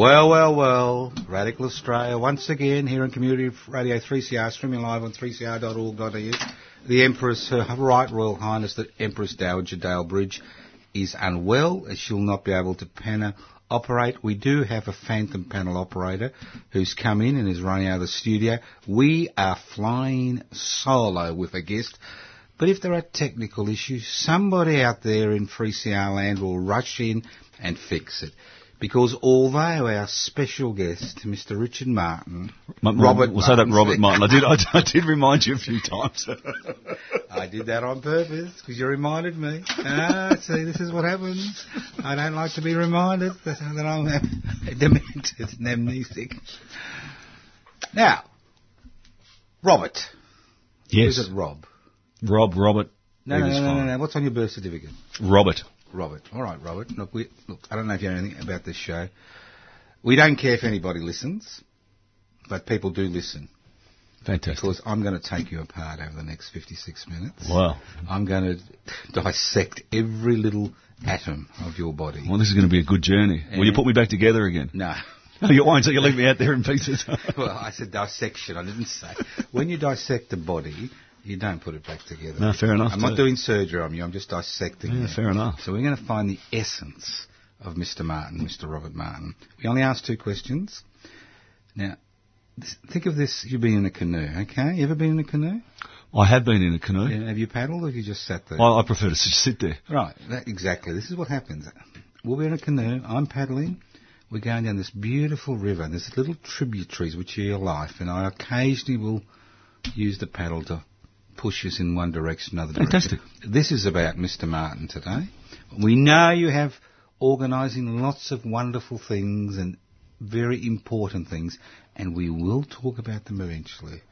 Well, well, well. Radical Australia once again here on Community Radio 3CR, streaming live on 3cr.org.au. The Empress, Her uh, Right Royal Highness, the Empress Dowager Dale Bridge, is unwell. Uh, she'll not be able to panel operate. We do have a phantom panel operator who's come in and is running out of the studio. We are flying solo with a guest. But if there are technical issues, somebody out there in 3CR land will rush in and fix it. Because although our special guest, Mr. Richard Martin, Robert we'll say that Robert Martin. I did, I, I did remind you a few times. I did that on purpose because you reminded me. Ah, see, this is what happens. I don't like to be reminded that, that I'm demented and amnesic. Now, Robert. yes, Who's it, Rob? Rob, Robert. No, no, no, no, no, no. What's on your birth certificate? Robert. Robert. All right, Robert. Look, we, look, I don't know if you know anything about this show. We don't care if anybody listens, but people do listen Fantastic. because I'm going to take you apart over the next 56 minutes. Wow. I'm going to dissect every little atom of your body. Well, this is going to be a good journey. Will you put me back together again? No. No, you won't. So you leave me out there in pieces. Well, I said dissection. I didn't say. When you dissect a body, you don't put it back together. No, fair enough, I'm not doing surgery on you. I'm just dissecting Yeah, you. fair enough. So we're going to find the essence of Mr. Martin, Mr. Robert Martin. We only asked two questions. Now, this, think of this. You've been in a canoe, okay? You ever been in a canoe? I have been in a canoe. Yeah, have you paddled or have you just sat there? I, I prefer to just sit there. Right, that, exactly. This is what happens. We'll be in a canoe. I'm paddling. We're going down this beautiful river. And there's little tributaries which are your life, and I occasionally will use the paddle to push us in one direction, another Fantastic. direction. This is about Mr. Martin today. We know you have organising lots of wonderful things and very important things, and we will talk about them eventually.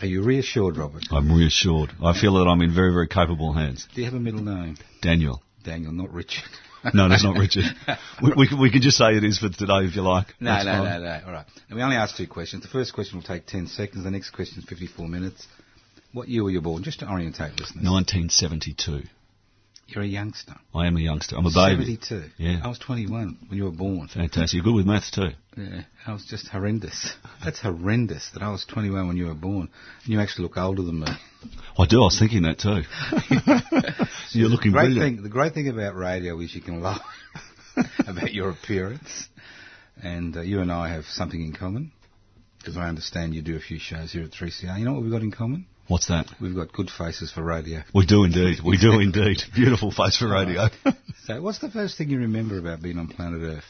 Are you reassured, Robert? I'm reassured. I feel that I'm in very, very capable hands. Do you have a middle name? Daniel. Daniel, not Richard. No, that's not Richard. we, we, can- we can just say it is for today if you like. No, That's no, fine. no, no. All right. And we only asked two questions. The first question will take 10 seconds. The next question is 54 minutes. What year were you born? Just to orientate listeners. 1972. You're a youngster. I am a youngster. I'm a baby. 72. Yeah. I was 21 when you were born. Fantastic. You're good with maths too. Yeah. I was just horrendous. That's horrendous that I was 21 when you were born. And you actually look older than me. I do. I was thinking that too. You're looking the great brilliant. thing, the great thing about radio is you can lie about your appearance. And uh, you and I have something in common. Because I understand you do a few shows here at 3CR. You know what we've got in common? What's that? We've got good faces for radio. We do indeed. We do indeed. Beautiful face for radio. So, what's the first thing you remember about being on planet Earth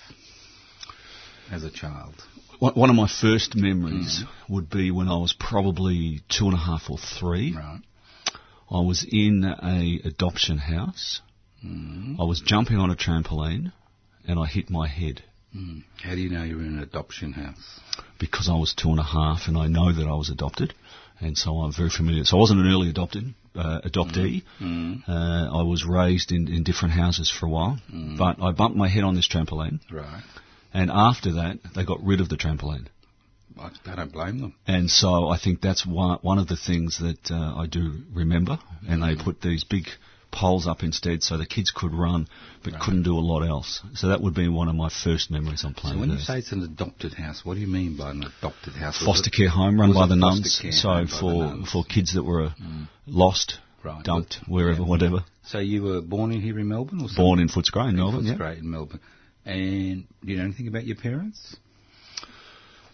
as a child? One of my first memories would be when I was probably two and a half or three. Right. I was in a adoption house. I was jumping on a trampoline, and I hit my head Mm. How do you know you're in an adoption house? because I was two and a half, and I know that I was adopted. And so I'm very familiar. So I wasn't an early adopted uh, adoptee. Mm. Uh, I was raised in, in different houses for a while, but I bumped my head on this trampoline, Right. and after that, they got rid of the trampoline. I, I don't blame them. And so I think that's one, one of the things that uh, I do remember. And they put these big poles up instead so the kids could run but couldn't do a lot else. So that would be one of my first memories on So planet when you say it's an adopted house, what do you mean by an adopted house? Foster care home run by the nuns. So home by the for nuns? for kids that were uh, lost, Right. dumped, wherever, Yeah. whatever. So you were born in here in Melbourne, or Born in Footscray in Melbourne. That's Yeah. great in Melbourne. And do you know anything about your parents?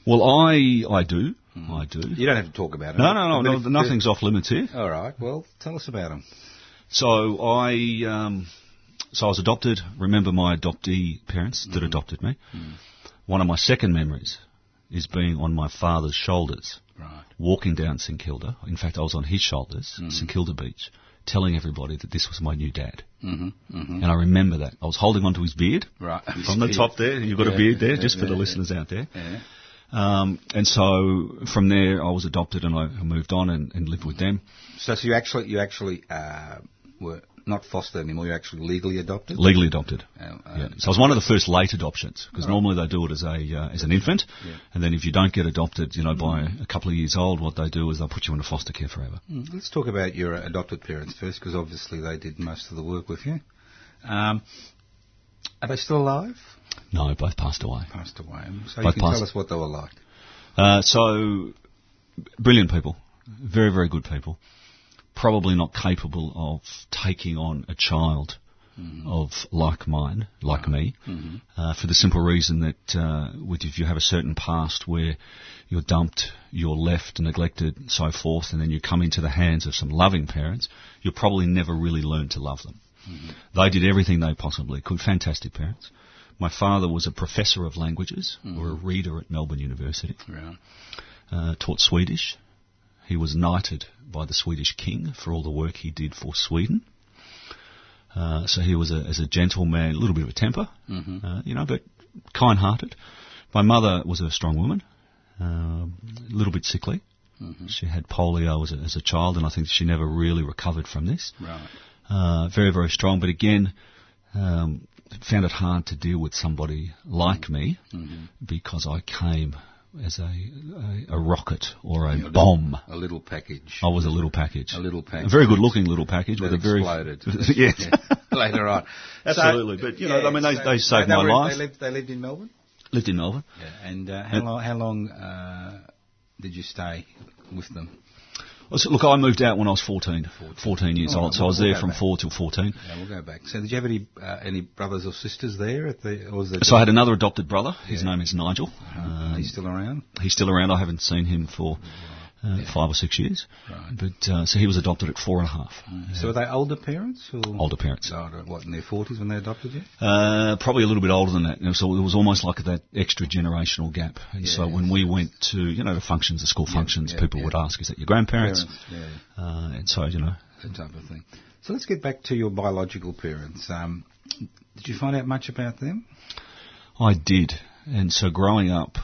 Well, I I do, I do. You don't have to talk about it. No, no, no, no nothing's off limits here. All right. Well, tell us about them. So I, um, so I was adopted. Remember my adoptee parents that adopted me. One of my second memories is being on my father's shoulders, Right. walking down St Kilda. In fact, I was on his shoulders, St Kilda Beach, telling everybody that this was my new dad. Mm-hmm. Mm-hmm. And I remember that. I was holding onto his beard Right. from the top there. You've got Yeah, a beard there, yeah, just for the yeah. listeners out there. Yeah. Um, and so from there, I was adopted and I moved on and, and lived with them. So, so you actually, you actually uh, were not foster anymore. You're actually legally adopted. Legally adopted. Uh, Yeah. um, So I was one of the first late adoptions because normally they do it as a uh, as an infant, Yeah. and then if you don't get adopted, you know, by a couple of years old, what they do is they'll put you into foster care forever. Mm, Let's talk about your adopted parents first, because obviously they did most of the work with you. Um, are they still alive? No, both passed away. Passed away. So Both you can tell us what they were like. Uh, so brilliant people, very very good people. Probably not capable of taking on a child of like mine, like me, uh, for the simple reason that uh, with, if you have a certain past where you're dumped, you're left, neglected, so forth, and then you come into the hands of some loving parents, you'll probably never really learn to love them. They did everything they possibly could. Fantastic parents. My father was a professor of languages, or a reader at Melbourne University Right. uh, taught Swedish. He was knighted by the Swedish king for all the work he did for Sweden. Uh, so he was a, as a gentleman, a little bit of a temper, uh, you know, but kind-hearted. My mother was a strong woman, um a little bit sickly. She had polio as a, as a child, and I think she never really recovered from this. Right. Uh, very, very strong, but again, um, found it hard to deal with somebody like me because I came as a, a, a rocket or a A little- bomb. A little package. I was a little package. A little package. A very good looking little package that with a very. exploded. yes. Yeah, Later on. Absolutely, but, you know, I mean, they- they saved they my were- life. They lived, they lived in Melbourne? Lived in Melbourne. Yeah. And uh, how And- long, how long uh, did you stay with them? Look, I moved out when I was 14, 14 years Oh, old, so I we'll- was there from back. 4 till 14. Yeah, we'll go back. So did you have any uh, any brothers or sisters there at the? Or was there So I had another adopted brother. His Yeah. name is Nigel. Are Um, you still around? he's still around. I haven't seen him for uh, five or six years. Right. But uh, so he was adopted at four and a half. So were they older parents? Or Older parents. Older, what, in their 40s when they adopted you? Uh, probably a little bit older than that. And So it was almost like that extra generational gap. And so Yeah. when we went to, you know, the functions, the school functions, yeah, people yeah. would ask, is that your grandparents? yeah. Uh, and so, you know, That type of thing. So let's get back to your biological parents. Um, did you find out much about them? I did. And so growing up,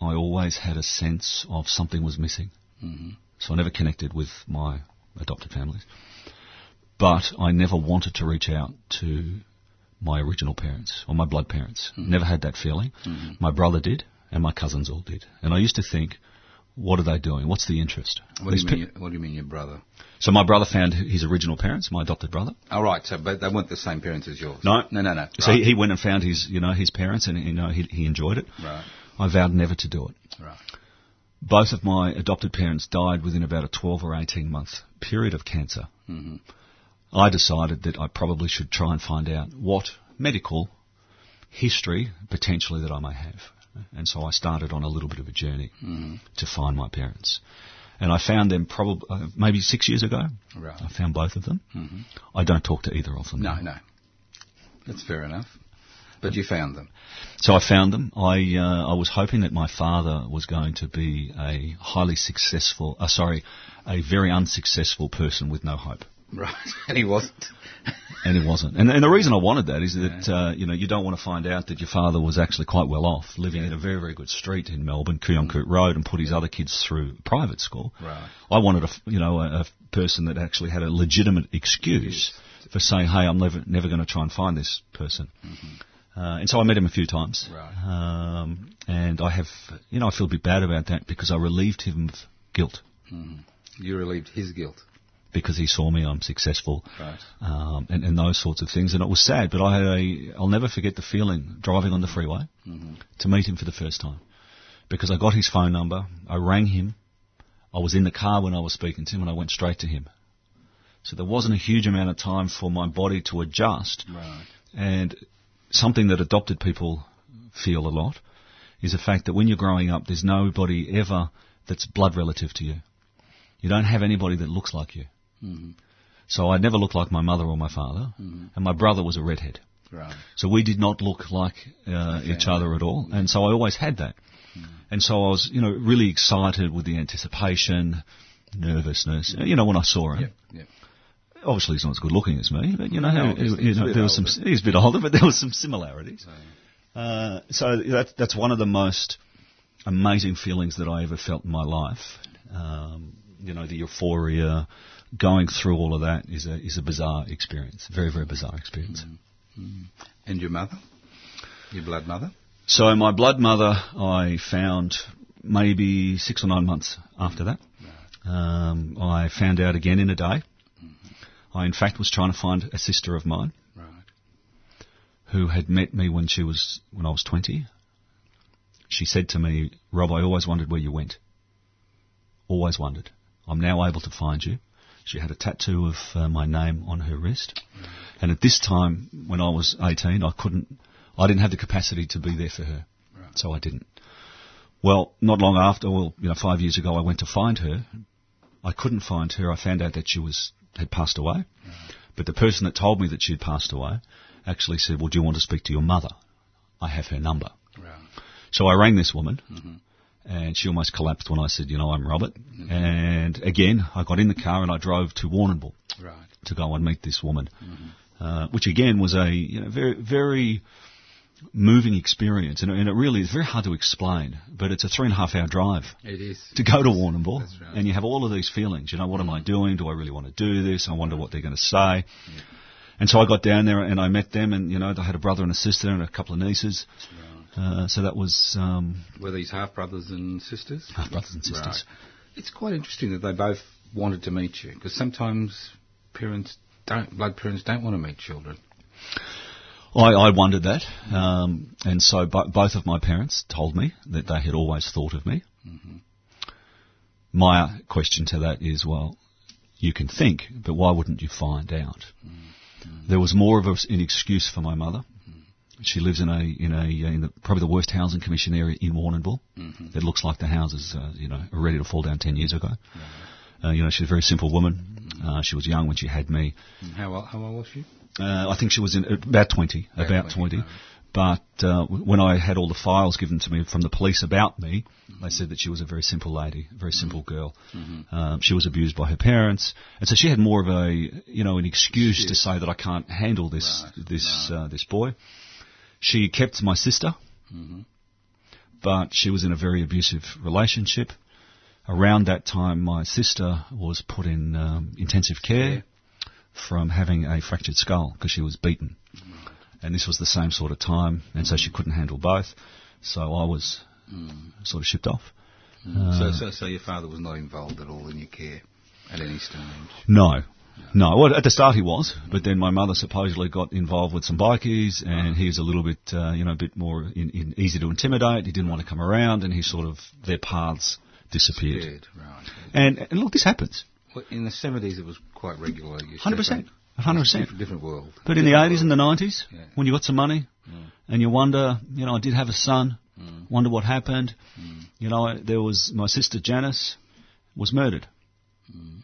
I always had a sense of something was missing. Mhm. So I never connected with my adopted families. But I never wanted to reach out to my original parents or my blood parents. Never had that feeling. My brother did, and my cousins all did. And I used to think, what are they doing? What's the interest? What do you mean? pe- your- what do you mean, your brother? so my brother found his original parents, my adopted brother. Oh, right. So, but they weren't the same parents as yours. No. no, no, no. So Right. he, he went and found his, you know, his parents, and you know he, he enjoyed it. right, I vowed never to do it. right. Both of my adopted parents died within about a 12 or 18 month period of cancer. hmm I decided that I probably should try and find out what medical history potentially that I may have. And so I started on a little bit of a journey to find my parents. And I found them probably uh, maybe six years ago. Right. I found both of them. Mhm. I don't talk to either of them. No, now. no. That's fair enough. But you found them. So I found them. I uh, I was hoping that my father was going to be a highly successful, uh, sorry, a very unsuccessful person with no hope. Right. And he wasn't. and he wasn't. And, and the reason I wanted that is that uh, you know you don't want to find out that your father was actually quite well off, living in a very very good street in Melbourne, Kooyongkoot Road, and put his other kids through private school. Right. I wanted a you know a, a person that actually had a legitimate excuse for saying, hey, I'm never never going to try and find this person. Uh, and so I met him a few times. Right. Um, and I have, you know, I feel a bit bad about that because I relieved him of guilt You relieved his guilt. because he saw me, I'm successful, Right. um, and, and those sorts of things. And it was sad, but I had a, I'll never forget the feeling driving on the freeway to meet him for the first time. Because I got his phone number, I rang him, I was in the car when I was speaking to him, and I went straight to him. So there wasn't a huge amount of time for my body to adjust. Right. And something that adopted people feel a lot is the fact that when you're growing up, there's nobody ever that's blood relative to you. You don't have anybody that looks like you. Mm-hmm. So I never looked like my mother or my father, mm-hmm. and my brother was a redhead. Right. So we did not look like uh, each other at all, and so I always had that. Mm-hmm. And so I was, you know, really excited with the anticipation, nervousness. You know, when I saw him, Yep. Yep. Obviously he's not as good looking as me, but you know, No, he- obviously, you he's a know bit there was some. older. He's a bit older, but there was some similarities. Uh, so that, that's one of the most amazing feelings that I ever felt in my life. Um, you know, the euphoria, going through all of that is a is a bizarre experience, very very bizarre experience. And your mother? Your blood mother? So my blood mother, I found maybe six or nine months after that. Um, I found out again in a day. I in fact was trying to find a sister of mine Right. who had met me when she was when I was twenty. She said to me, "Rob, I always wondered where you went. Always wondered. I'm now able to find you." She had a tattoo of uh, my name on her wrist, and at this time, when I was 18, I couldn't, I didn't have the capacity to be there for her, so I didn't. Well, not long after, well, you know, five years ago, I went to find her. I couldn't find her. I found out that she was had passed away, but the person that told me that she'd passed away actually said, "Well, do you want to speak to your mother? I have her number." Right. So I rang this woman, mm-hmm. and she almost collapsed when I said, "You know, I'm Robert." Mm-hmm. And again, I got in the car and I drove to Warrnambool Right. to go and meet this woman, mm-hmm. uh, which again was a you know very very moving experience, and, and it really is very hard to explain. But it's a three and a half hour drive It is. to go to Warrnambool, right. and you have all of these feelings. You know, what am I doing? Do I really want to do this? I wonder what they're going to say. And so I got down there and I met them, and you know, they had a brother and a sister and a couple of nieces. Uh, so that was um, Were these half brothers and sisters? half brothers and sisters. Right. It's quite interesting that they both wanted to meet you because sometimes parents don't, blood parents don't want to meet children. I, I wondered that, um, and so bo- both of my parents told me that they had always thought of me. Mm-hmm. My question to that is, well, you can think, but why wouldn't you find out? Mm-hmm. There was more of a, an excuse for my mother. Mm-hmm. She lives in a in a uh, in the, probably the worst housing commission area in Warrnambool. It looks like the houses, uh, you know, are ready to fall down ten years ago. Uh, you know, she's a very simple woman. Uh, she was young when she had me. And How, old- how old was she? Uh, I think she was in about 20, About about 20, 20. But uh, when I had all the files given to me from the police about me, they said that she was a very simple lady, a very simple girl. Um, she was abused by her parents, and so she had more of a, you know, an excuse to say that I can't handle this Right, this uh, this boy. She kept my sister, but she was in a very abusive relationship. Around that time, my sister was put in um, intensive care from having a fractured skull because she was beaten. And this was the same sort of time, and so she couldn't handle both. So I was sort of shipped off. so, so, so your father was not involved at all in your care at any stage. No. No, well, at the start he was, but then my mother supposedly got involved with some bikies, and he was a little bit, uh, you know, a bit more in, in easy to intimidate. He didn't want to come around, and he sort of their paths disappeared. Good, right. And, and look, this happens, Well, in the 70s it was quite regular. you hundred percent, Hundred percent. different world. But in the Different 80s and the 90s, Yeah. when you got some money, and you wonder, you know, I did have a son, mm. wonder what happened. Mm. You know, there was my sister Janice was murdered. Mm.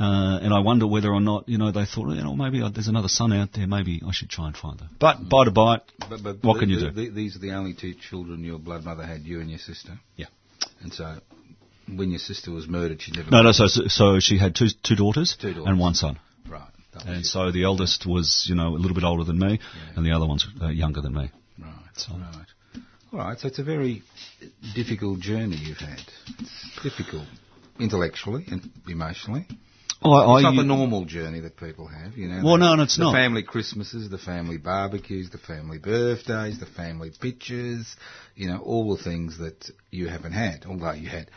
Uh, and I wonder whether or not, you know, they thought, you know, maybe there's another son out there, maybe I should try and find her. But by the by, But, but What the- can you the- do? the- these are the only two children your blood mother had, you and your sister. Yeah. And so, when your sister was murdered, she never. no, no, so, so she had two, two daughters, Two daughters. and one son. Right. And so the eldest was, you know, a little bit older than me, and the other one's uh, younger than me. Right. So- Right. All right. So it's a very difficult journey you've had. It's difficult intellectually and emotionally. I, It's not the normal journey that people have, you know. Well, the, no, no, it's the not. The family Christmases, the family barbecues, the family birthdays, the family pictures, you know, all the things that you haven't had, although you had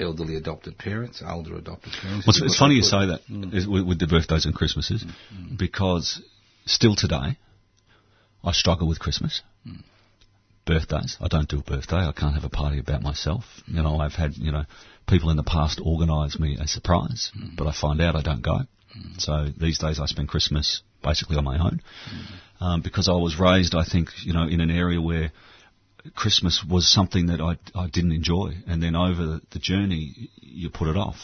elderly adopted parents, older adopted parents. Well, it's, You've it's got funny you say that mm. is with, with the birthdays and Christmases, mm. because still today, I struggle with Christmas. Mm. Birthdays, I don't do a birthday. I can't have a party about myself. You know, I've had you know people in the past organise me a surprise, mm. but I find out I don't go. Mm. So these days I spend Christmas basically on my own, mm. um, because I was raised, I think, you know, in an area where Christmas was something that I, I didn't enjoy, and then over the, the journey, you put it off.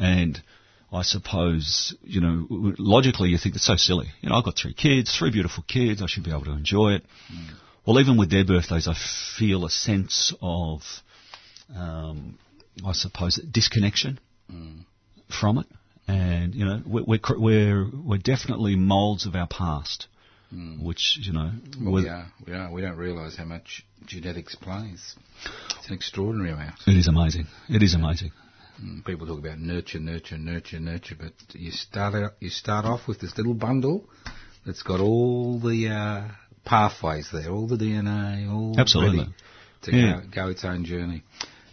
And I suppose, you know, logically you think it's so silly. You know, I've got three kids, three beautiful kids, I should be able to enjoy it. Well, even with their birthdays, I feel a sense of, um, I suppose, disconnection from it. And, you know, we're, we're, we're, we're definitely moulds of our past, which, you know, Well, we are. We are. We don't realise how much genetics plays. It's an extraordinary amount. it is amazing. It is amazing. Mm, People talk about nurture, nurture, nurture, nurture, but you start out, you start off with this little bundle that's got all the uh, pathways there, all the DNA, all Absolutely. ready to Yeah. go, go its own journey.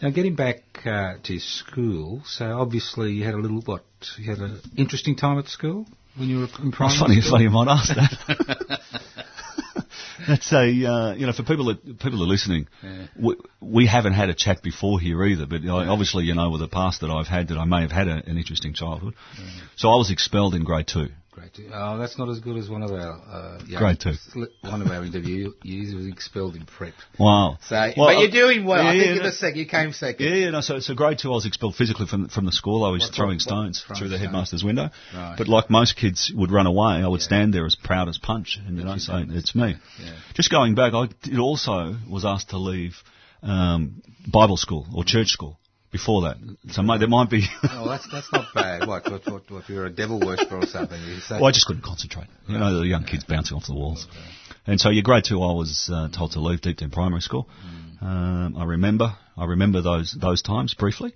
Now, getting back uh, to school, so obviously you had a little what? You had an interesting time at school when you were in primary It's funny, school. funny you might ask that. That's a uh, you know for people that people are listening, Yeah. we, we haven't had a chat before here either. But I obviously, you know, with the past that I've had, that I may have had a, an interesting childhood. So I was expelled in grade two. Great. Oh, that's not as good as one of our uh, Grade two. One of our interviewees was expelled in prep. Wow. So, Well, but you're doing well. yeah, I think yeah, you're no. the second. You came second. Yeah, yeah, no, so, so grade two, I was expelled physically from from the school. I was What- throwing what- stones throwing through the headmaster's window. Right. But like most kids would run away, I would stand there as proud as punch, and you know, say it's me. Yeah. Just going back, I also was asked to leave um, Bible school or church school before that. So there might be. Oh, that's that's not bad. What, what, what, what? You're a devil worshipper or something? You say, well, I just couldn't concentrate. You know, the young kids bouncing off the walls. And so, yeah, grade two, I was uh, told to leave Deepdene Primary School. Um, I remember, I remember those those times briefly,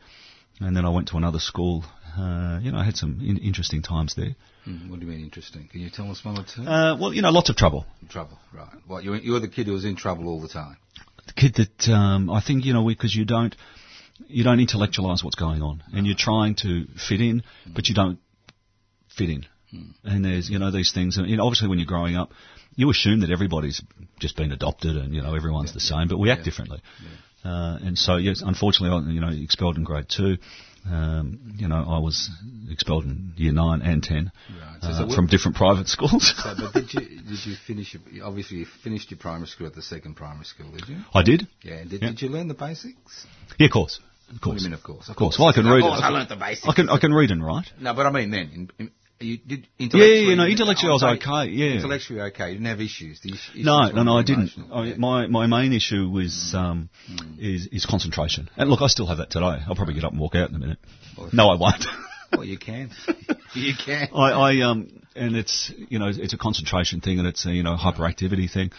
and then I went to another school. Uh, you know, I had some in- interesting times there. Hmm, what do you mean interesting? Can you tell us one or two? Uh, well, you know, lots of trouble. trouble, right? What? You, you were the kid who was in trouble all the time. The kid that um, I think you know because you don't you don't intellectualize what's going on, and you're trying to fit in, but you don't fit in. And there's you know these things, and you know, obviously when you're growing up, you assume that everybody's just been adopted, and you know everyone's the same, but we act differently. Uh, and so yes, unfortunately, you know expelled in grade two. Um, you know, I was expelled in year nine and ten Right. So- uh, so from different private schools. So, but did you did you finish? Your, obviously, you finished your primary school at the second primary school, did you? I did. Yeah. Did, Yeah. did you learn the basics? Yeah, of course. Of What course. do of course? Of course. Well, I can Of read. course, it. I learnt the basics. I can. I can read and write. No, but I mean then, in, in, you did intellectually. yeah, yeah, no, intellectually I was okay, yeah. intellectually okay. You didn't have issues. The issues No, no, no, I didn't. I, my my main issue was um, is is concentration. And look, I still have that today. I'll probably get up and walk out in a minute. Well, No, I won't. Well, you can. you can. I, I um, and it's you know it's a concentration thing and it's a you know hyperactivity thing,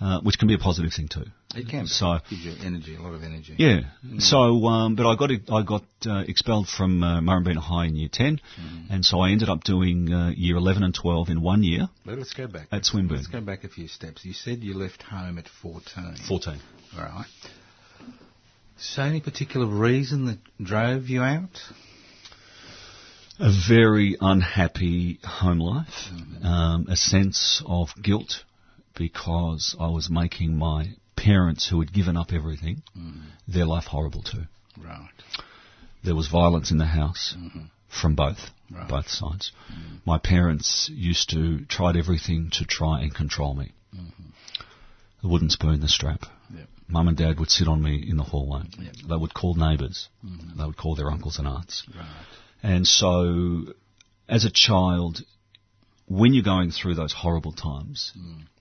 uh, which can be a positive thing too. It can. be. So gives you energy, a lot of energy. yeah. So, um, but I got I got uh, expelled from uh, Murrumbeena High in year 10 and so I ended up doing uh, year eleven and twelve in one year Let us go back. at Swinburne. Let's go back a few steps. You said you left home at 14. Fourteen. All right. So any particular reason that drove you out? A very unhappy home life, mm-hmm. um, a sense of guilt because I was making my parents, who had given up everything, mm-hmm. their life horrible too. Right. There was violence in the house mm-hmm. from both Right. both sides. My parents used to tried everything to try and control me. The wooden spoon, the strap. Yep. Mum and dad would sit on me in the hallway. Yep. They would call neighbours. They would call their uncles and aunts. Right. And so, as a child, when you're going through those horrible times,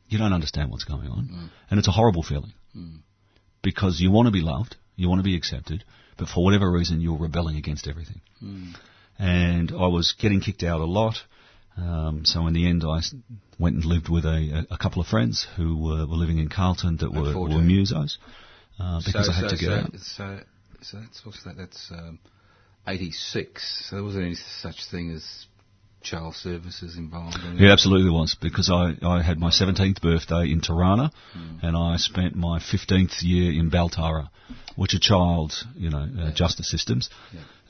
you don't understand what's going on. And it's a horrible feeling. Because you want to be loved, you want to be accepted, but for whatever reason, you're rebelling against everything. And I was getting kicked out a lot. Um, so in the end, I went and lived with a, a, couple of friends who were, were living in Carlton that were, 14. were musos uh, because so, I had so, to get so, out. So, so that's what's that? That's um, 86. So there wasn't any such thing as child services involved. in Yeah, absolutely was because I, I had my 17th birthday in Turana Hmm. and I spent my 15th year in Baltara, which are child, you know, uh, justice systems.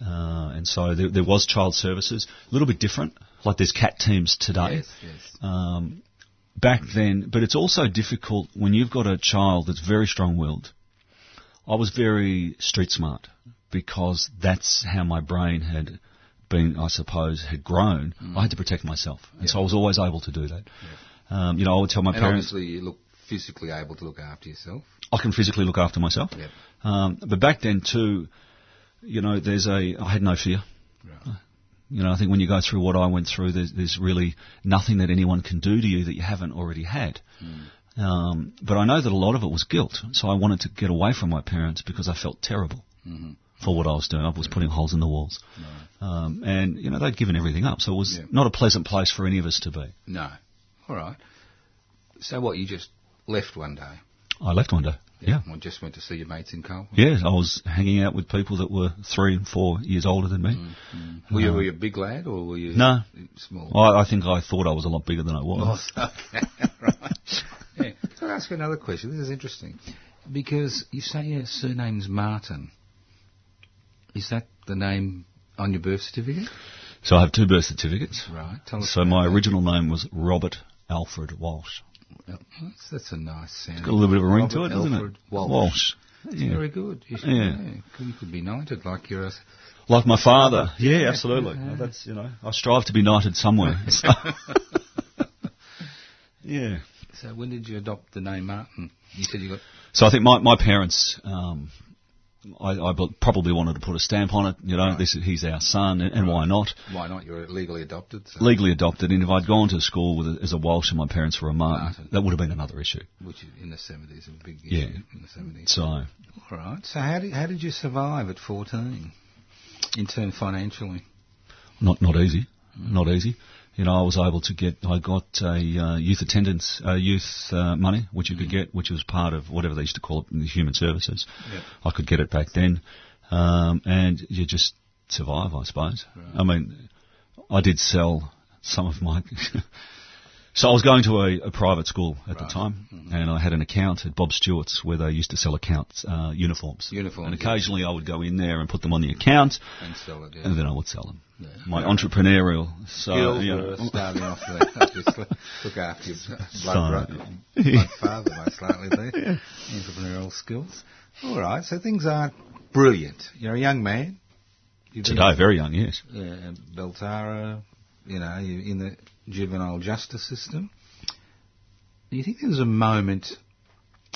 Uh, and so there, there was child services, a little bit different, like there's cat teams today. Yes, yes. Um, back then, but it's also difficult when you've got a child that's very strong-willed. I was very street smart because that's how my brain had been, I suppose, had grown. I had to protect myself, and so I was always able to do that. Um, you know, I would tell my And parents, obviously you look physically able to look after yourself. I can physically look after myself. Yep. Um, but back then too, you know, there's a, I had no fear. Right. You know, I think when you go through what I went through, there's, there's really nothing that anyone can do to you that you haven't already had. Um, but I know that a lot of it was guilt, so I wanted to get away from my parents because I felt terrible for what I was doing. I was putting holes in the walls, um, and you know they'd given everything up, so it was Yeah. not a pleasant place for any of us to be. No. All right. So what? You just left one day. I left one day. Yeah. Or just went to see your mates in Carlton. Yeah, I was hanging out with people that were three and four years older than me. Mm, mm. Were you, uh, were you a big lad or were you No. small? I, I think I thought I was a lot bigger than I was. Oh, okay. right. Yeah. Can I ask you another question? This is interesting. Because you say your surname's Martin. Is that the name on your birth certificate? So I have two birth certificates. Right. Tell us So my that. original name was Robert Alfred Walsh. Well, That's, that's a nice sound. Got a little bit of a ring to Robert it, doesn't it? Walsh. Yeah. Very good. You, should, Yeah. You could be knighted like you're a... Like my father. Yeah, absolutely. That's, you know, I strive to be knighted somewhere. So. yeah. So when did you adopt the name Martin? You said you got... So I think my, my parents, um, I, I probably wanted to put a stamp on it. You know, Right. this is, he's our son, and, and why not? Why not? You're legally adopted. So, Legally adopted, and if I'd gone to school with a, as a Walsh and my parents were a Martin, Martin. that would have been another issue. Which in the 70s, a big issue Yeah. in the 70s. So All right. So how did, how did you survive at 14? In turn financially? not not easy, mm. not easy. You know, I was able to get, I got a uh, youth attendance, uh, youth uh, money, which you could get, which was part of whatever they used to call it in the human services. Yep. I could get it back then, um, and you just survive, I suppose. I mean, I did sell some of my. So I was going to a, a private school at the Right. time, and I had an account at Bob Stewart's where they used to sell accounts uh, uniforms. Uniforms, And yeah. occasionally I would go in there and put them on the account, And sell it, yeah. and then I would sell them. Yeah. My entrepreneurial so skills you know, starting off there. Obviously, look after your blood, So- blood father most likely there. Entrepreneurial skills. All right, so things aren't brilliant. You're a young man. Today very young, yes. Yeah, Baltara, you know, in the juvenile justice system. Do you think there was a moment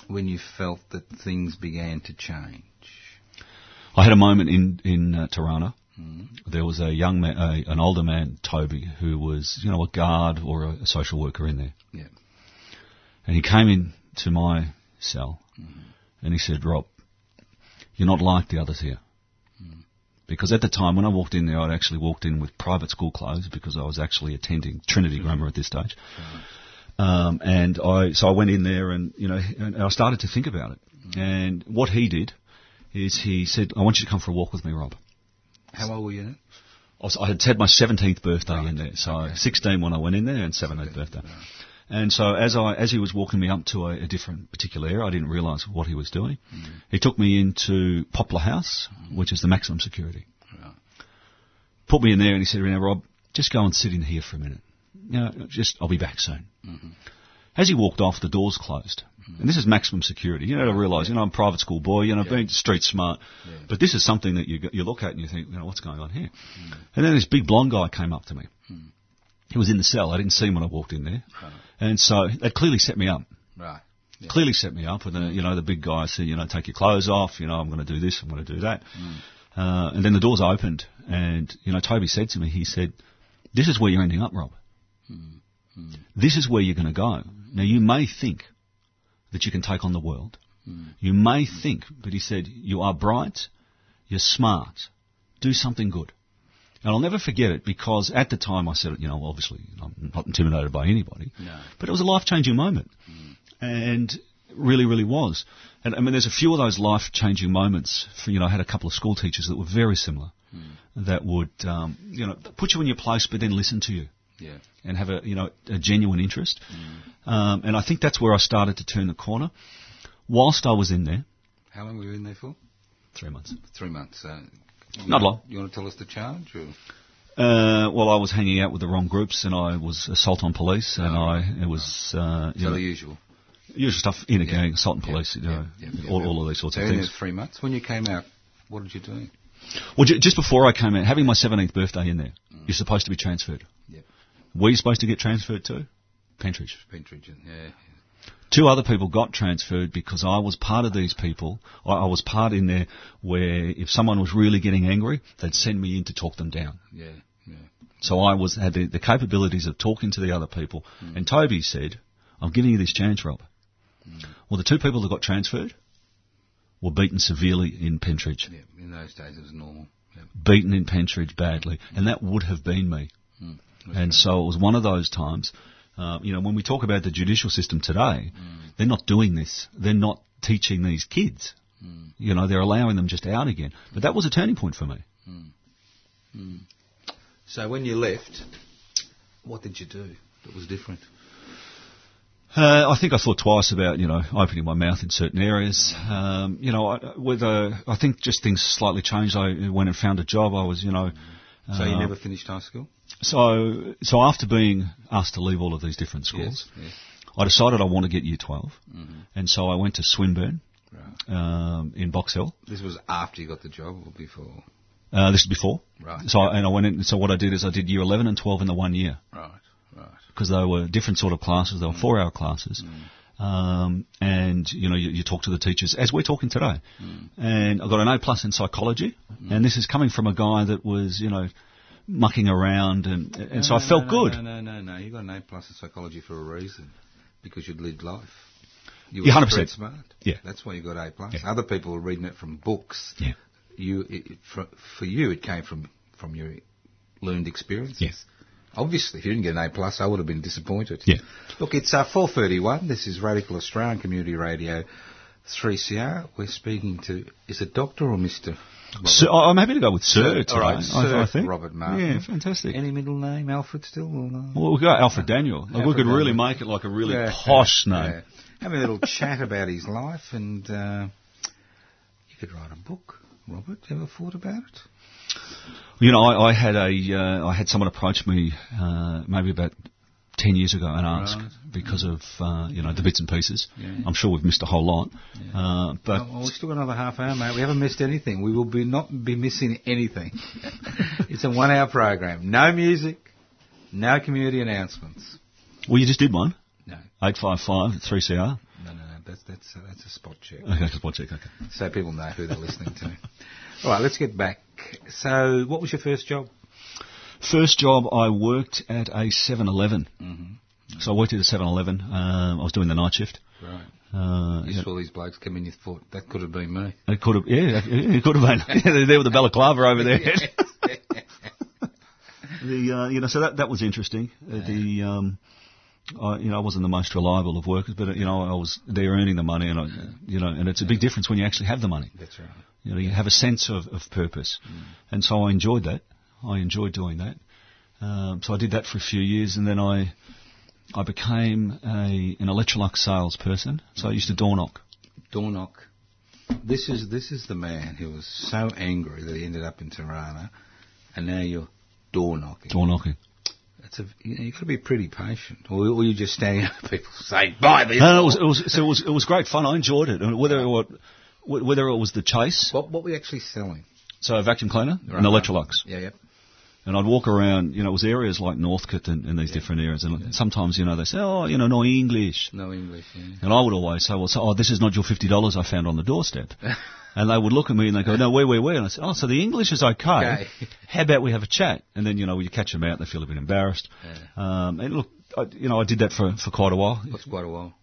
when you felt that things began to change? I had a moment in in uh, Turana. Mm. There was a young man, a, an older man, Toby, who was you know a guard or a, a social worker in there, Yeah. and he came in to my cell, and he said, "Rob, you're not like the others here." Because at the time when I walked in there, I'd actually walked in with private school clothes because I was actually attending Trinity Grammar at this stage. Um, and I, so I went in there and, you know, and I started to think about it. And what he did is he said, I want you to come for a walk with me, Rob. How old were you then? I, was, I had had my 17th birthday Right. in there. So Okay. 16 when I went in there and 17th birthday. Right. And so as I, as he was walking me up to a, a different particular area, I didn't realise what he was doing. Mm. He took me into Poplar House, which is the maximum security. Right. Put me in there and he said, now Rob, just go and sit in here for a minute. You know, just, I'll be back soon. Mm-hmm. As he walked off, the doors closed. And this is maximum security. You know, to realise, you know, I'm a private school boy, you know, Yeah. being street smart. Yeah. But this is something that you, you look at and you think, you know, what's going on here? Mm. And then this big blonde guy came up to me. He was in the cell. I didn't see him when I walked in there. Right. And so that clearly set me up. Right. Yeah. Clearly set me up. with then, you know, the big guy said, you know, take your clothes off. You know, I'm going to do this. I'm going to do that. Mm. Uh, and then the doors opened. And, you know, Toby said to me, he said, this is where you're ending up, Rob. Mm. This is where you're going to go. Now, you may think that you can take on the world. Mm. You may think, but he said, you are bright, you're smart, do something good. And I'll never forget it because at the time I said, you know, obviously I'm not intimidated by anybody, No. but it was a life changing moment. And really, really was. And I mean, there's a few of those life changing moments. For, you know, I had a couple of school teachers that were very similar that would, um, you know, put you in your place but then listen to you Yeah. and have a, you know, a genuine interest. Um, and I think that's where I started to turn the corner. Whilst I was in there, How long were you in there for? three months. Three months. Uh, Not long. You want to tell us the charge? Or? Uh, well, I was hanging out with the wrong groups, and I was assault on police, and Oh, I it was uh, you So know, the usual. usual stuff in a Yeah. gang, assault Yeah, police, you know, yeah, yeah, all, yeah. all of these sorts So of in things. three months. When you came out, what did you do? Well, ju- just before I came out, having my 17th birthday in there, you're supposed to be transferred. Yep. Were you supposed to get transferred to? Pentridge. Pentridge. Yeah. Two other people got transferred because I was part of these people. I, I was part in there where if someone was really getting angry, they'd send me in to talk them down. Yeah. Yeah. So I was had the, the capabilities of talking to the other people. Mm. And Toby said, "I'm giving you this chance, Rob." Mm. Well, the two people that got transferred were beaten severely in Pentridge, Yeah. In those days, it was normal. Yeah. beaten in Pentridge badly, and that would have been me. Mm. And so it was one of those times. Uh, you know, when we talk about the judicial system today, they're not doing this. They're not teaching these kids. You know, they're allowing them just out again. But that was a turning point for me. So when you left, what did you do that was different? Uh, I think I thought twice about, you know, opening my mouth in certain areas. Um, you know, I, with uh, I think just things slightly changed. I went and found a job. I was, you know, So you uh, never finished high school? So, so after being asked to leave all of these different schools, Yes. yes. I decided I want to get year 12. And so I went to Swinburne Right. um, in Box Hill. This was after you got the job or before? Uh, this is before. Right. So, I, and I went in, so what I did is I did year 11 and 12 in the one year Right. Right. because they were different sort of classes. They were four hour classes. Um, and, you know, you, you talk to the teachers as we're talking today. And I got an A plus in psychology. And this is coming from a guy that was, you know, mucking around and, and so No, I felt no, good. No, no, no, no. You got an A plus in psychology for a reason, because you'd lived life. You were 100%. smart. Yeah. That's why you got A plus. Yeah. Other people were reading it from books. Yeah. You, it, for, for you, it came from from your learned experiences. Yeah. Obviously, if you didn't get an A plus, I would have been disappointed. Yeah. Look, it's uh, 4:31. This is Radical Australian Community Radio, 3CR. We're speaking to is it Doctor or Mister? So, I'm happy to go with Sir, today. All right, Sir I think. Robert Martin. Yeah, fantastic. Any middle name, Alfred still or no? well, we've got Alfred Daniel. Like, we Alfred could really make it like a really Yeah, posh yeah, name. yeah. Have a little chat about his life, and uh, you could write a book, Robert. Ever thought about it? You know, I, I had a, uh, I had someone approach me uh, maybe about ten years ago and ask Right. because of uh, you know the bits and pieces. Yeah. I'm sure we've missed a whole lot, uh, but Oh, we've still got another half hour, mate. We haven't missed anything. We will be not be missing anything. it's a one-hour program. No music, no community announcements. well, you just did one. No, Eight five five three CR. That's that's uh, that's a spot check. Okay, spot check. Okay. so people know who they're listening to. All right, let's get back. So, what was your first job? First job, I worked at a 7-Eleven. Mm-hmm. So I worked at a 7-Eleven. Um, I was doing the night shift. Right. Uh, You yeah. saw these blokes come in. You thought that could have been me. It could have, yeah, it could have been. Yeah, they're there with the balaclava over there. the, uh, you know, so that that was interesting. Uh, The, um, I, you know, I wasn't the most reliable of workers, but you know, I was there earning the money, and I, you know, and it's a big difference when you actually have the money. That's right. You know, you have a sense of, of purpose, and so I enjoyed that. I enjoyed doing that. Um, so I did that for a few years, and then I, I became a an Electrolux salesperson. So I used to door knock. Door knock. This is this is the man who was so angry that he ended up in Turana, and now you're door knocking. Door knocking. That's a you know, you've got to be pretty patient, or, or you just standing up and people saying buy this. No, no, it was, it was so it was it was great fun. I enjoyed it. And Whether it was, whether it was the chase, What what were you actually selling? so a vacuum cleaner, Right. an Electrolux, Yeah, yeah. and I'd walk around. You know, it was areas like Northcote and, and these different areas, and sometimes you know they say, oh, you know, no English, No English. Yeah. and I would always say, well, so, oh, this is not your fifty dollars I found on the doorstep. And they would look at me and they go, no, where, where, where? And I said, oh, so the English is okay. Okay. How about we have a chat? And then, you know, you catch them out, and they feel a bit embarrassed. Um, and look, I, you know, I did that for, for quite a while, That's quite a while.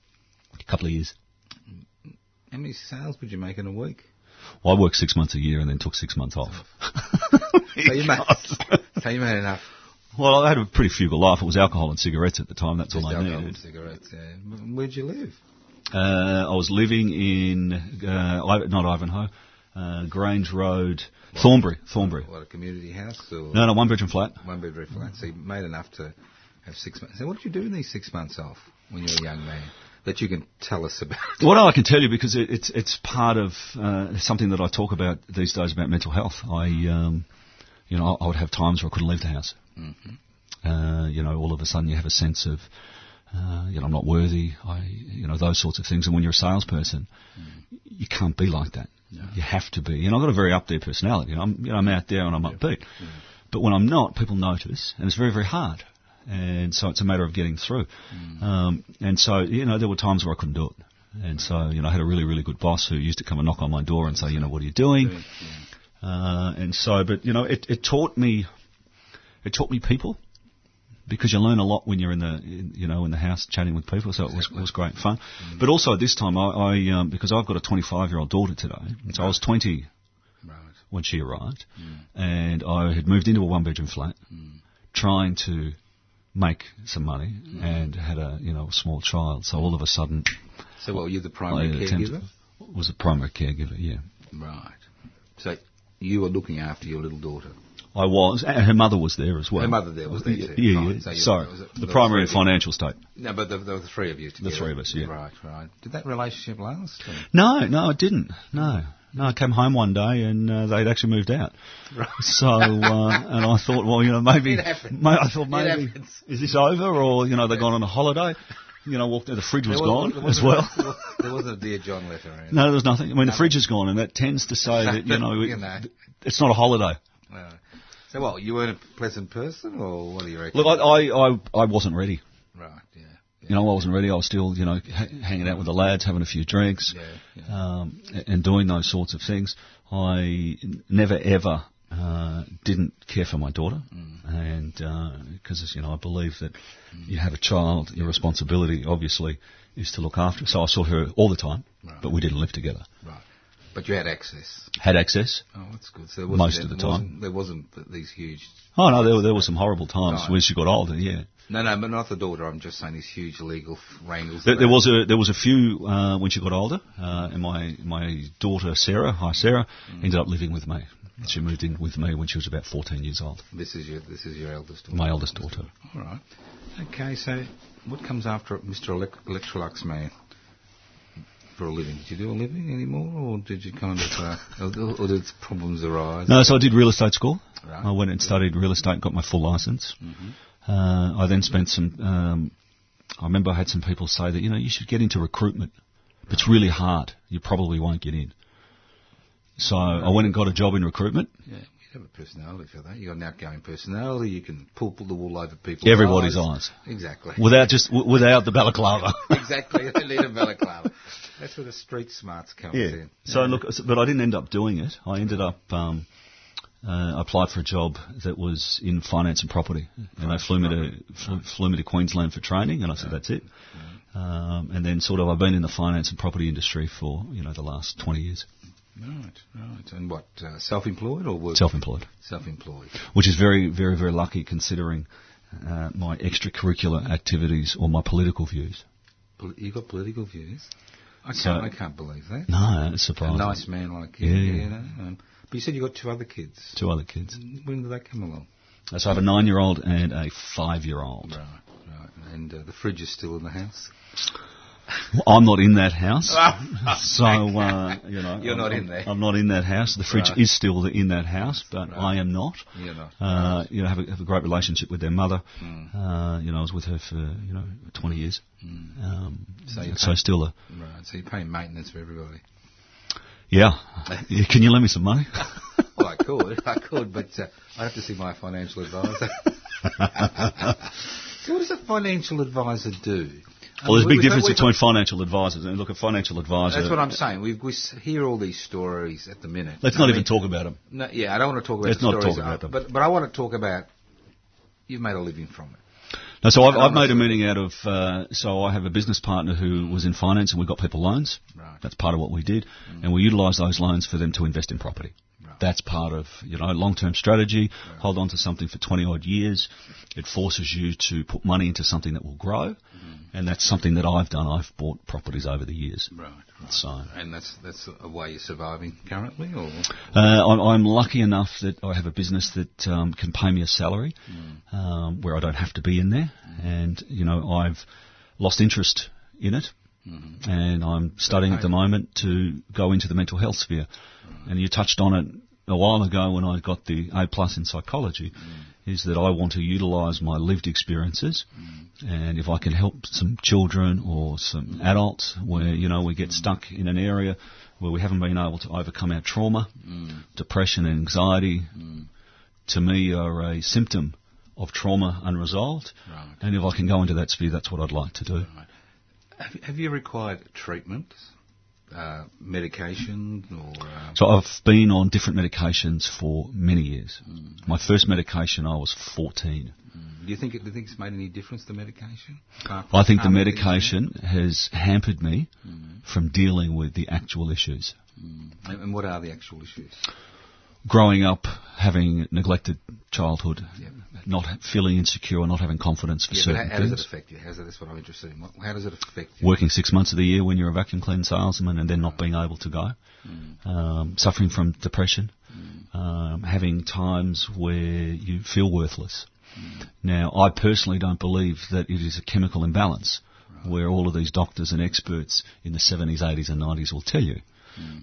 a couple of years. How many sales would you make in a week? Well, I worked six months a year and then took six months off. So you made, so you made enough. well, I had a pretty frugal life. It was alcohol and cigarettes at the time. That's all I alcohol and cigarettes. Yeah. Where'd you live? Uh, I was living in uh, not Ivanhoe, uh, Grange Road, Thornbury, Thornbury. What a community house or No, no, one bedroom flat. one bedroom flat. So you made enough to have six months. So what did you do in these six months off when you were a young man that you can tell us about? Well, no, I can tell you because it, it's it's part of uh, something that I talk about these days about mental health. I, um, you know, I would have times where I couldn't leave the house. Uh, you know, all of a sudden you have a sense of, uh, you know, I'm not worthy. I, you know, those sorts of things. And when you're a salesperson, you can't be like that. You have to be. And I've got a very up there personality. I'm, you know, I'm out there and I'm upbeat. But when I'm not, people notice, and it's very, very hard. And so it's a matter of getting through. Um, and so, you know, there were times where I couldn't do it. And so, you know, I had a really, really good boss who used to come and knock on my door and say, you know, what are you doing? Uh, and so, but, you know, it, it taught me, it taught me people because you learn a lot when you're in the, in, you know, in the house chatting with people. So it was, it was great fun. But also at this time, I, I um, because I've got a 25 year old daughter today, and so I was 20 Right. when she arrived, mm. and I had moved into a one bedroom flat, mm. trying to make some money, and had a you know a small child. So all of a sudden, So what, were you the primary attempted- caregiver? was a primary caregiver. Yeah, Right. So you were looking after your little daughter. I was, and her mother was there as well. Her mother there was there Yeah, too. yeah. Yeah. So Sorry, was it- the primary and three of you. financial state. No, but there, there were the three of you together. The three of us, yeah. Right, right. Did that relationship last? or- No, no, it didn't. No. No, I came home one day and uh, they'd actually moved out. Right. So, uh, and I thought, well, you know, maybe, It. I thought It maybe, is this over or, you know, they've gone on a holiday? You know, walked there, the fridge was There gone as well. There wasn't a Dear John letter anything. No, there was nothing. I mean, the fridge is gone and that tends to say that, you know, You know. it's not a holiday. No. So what, you weren't a pleasant person or what do you reckon? Look, I, I, I, I wasn't ready. Right, yeah. yeah. You know, I wasn't ready. I was still, you know, ha- hanging out with the lads, having a few drinks, Yeah, yeah. Um, and doing those sorts of things. I n- never ever uh, didn't care for my daughter, Mm. and because you know, I believe that you have a child, your responsibility obviously is to look after. So I saw her all the time, Right. but we didn't live together. Right. But you had access. Had access. Oh, that's good. So there Most of the time. There wasn't these huge... Oh no, there, were- there were some horrible times Right. when she got older. Yeah. No, no, but not the daughter. I'm just saying these huge legal wrangles. There, there was a there was a few uh, when she got older, uh, and my my daughter Sarah, hi Sarah, ended up living with me. She moved in with me when she was about 14 years old. This is your this is your eldest daughter. My eldest daughter. All right. Okay, so what comes after Mr. Elec- Electrolux man for a living? Did you do a living anymore, or did you kind of, uh, or, did problems arise? No, so I did real estate school. Right. I went and studied real estate and got my full license. Uh, I then spent some. Um, I remember I had some people say that you know you should get into recruitment. But It's really hard. You probably won't get in. So I went and got a job in recruitment. Yeah, you have a personality for that. You've got an outgoing personality. You can pull, pull the wool over people's Everybody's eyes. Exactly. Without just w- without the balaclava. exactly. They need a balaclava. That's where the street smarts comes in. So look, but I didn't end up doing it. I ended up um, uh, applied for a job that was in finance and property, and they flew me to flew, flew me to Queensland for training, and I said that's it. Um, and then sort of I've been in the finance and property industry for you know the last 20 years, Right, right. And what, uh, self-employed or work? self-employed, Self-employed. which is very very very lucky considering uh, my extracurricular activities or my political views. Pol- you got political views? I can't, So- I can't believe that. No, it's A nice man like you, Yeah. you know. Um, but you said you got two other kids. Two other kids. When did that come along? So I have a nine-year-old and a five-year-old. Right, right. And uh, the fridge is still in the house. I'm not in that house, so uh, you know You're I'm, not in there. I'm not in that house. The fridge Right. is still in that house, but I am not. You're not. Uh, you know, have a, have a great relationship with their mother. Mm. Uh, you know, I was with her for you know 20 years. Um, So so you pay- still a Right. So you're paying maintenance for everybody. yeah. Can you lend me some money? Well, I could, I could, but uh, I have to see my financial advisor. so, what does a financial advisor do? Well, there's a big difference between financial advisors and look, a financial advisor. That's what I'm saying. We we hear all these stories at the minute. Let's I not mean, even talk about them. No, yeah, I don't want to talk about Let's the not stories, talk about them. But but I want to talk about you've made a living from it. No, so I've, I've made a meaning out of. Uh, so I have a business partner who was in finance, and we got people loans. Right. That's part of what we did, and we utilised those loans for them to invest in property. Right. That's part of you know long-term strategy. Hold on to something for 20 odd years. It forces you to put money into something that will grow, and that's something that I've done. I've bought properties over the years. Right, right. So And that's that's a way you're surviving currently, or Uh, I'm, I'm lucky enough that I have a business that um, can pay me a salary um, where I don't have to be in there, and you know I've lost interest in it, and I'm studying at the moment to go into the mental health sphere. And you touched on it a while ago when I got the A plus in psychology, mm. is that I want to utilise my lived experiences, mm. and if I can help some children or some adults where you know we get mm. stuck in an area where we haven't been able to overcome our trauma, depression and anxiety, to me are a symptom of trauma unresolved. Right. And if I can go into that sphere, that's what I'd like to do. have, have you required treatment, uh, medication, or uh, So I've been on different medications for many years. My first medication, I was 14. do you think it, do you think it's made any difference the medication? I think the medication has hampered me from dealing with the actual issues. And, and what are the actual issues? Growing up, having neglected childhood, Yeah. not feeling insecure, not having confidence for Yeah, certain how, how does it affect you? How's that, that's what I'm interested in. How does it affect you? Working six months of the year when you're a vacuum cleaner salesman and then not being able to go. Um, suffering from depression. Um, having times where you feel worthless. Now, I personally don't believe that it is a chemical imbalance where all of these doctors and experts in the 70s, 80s and 90s will tell you.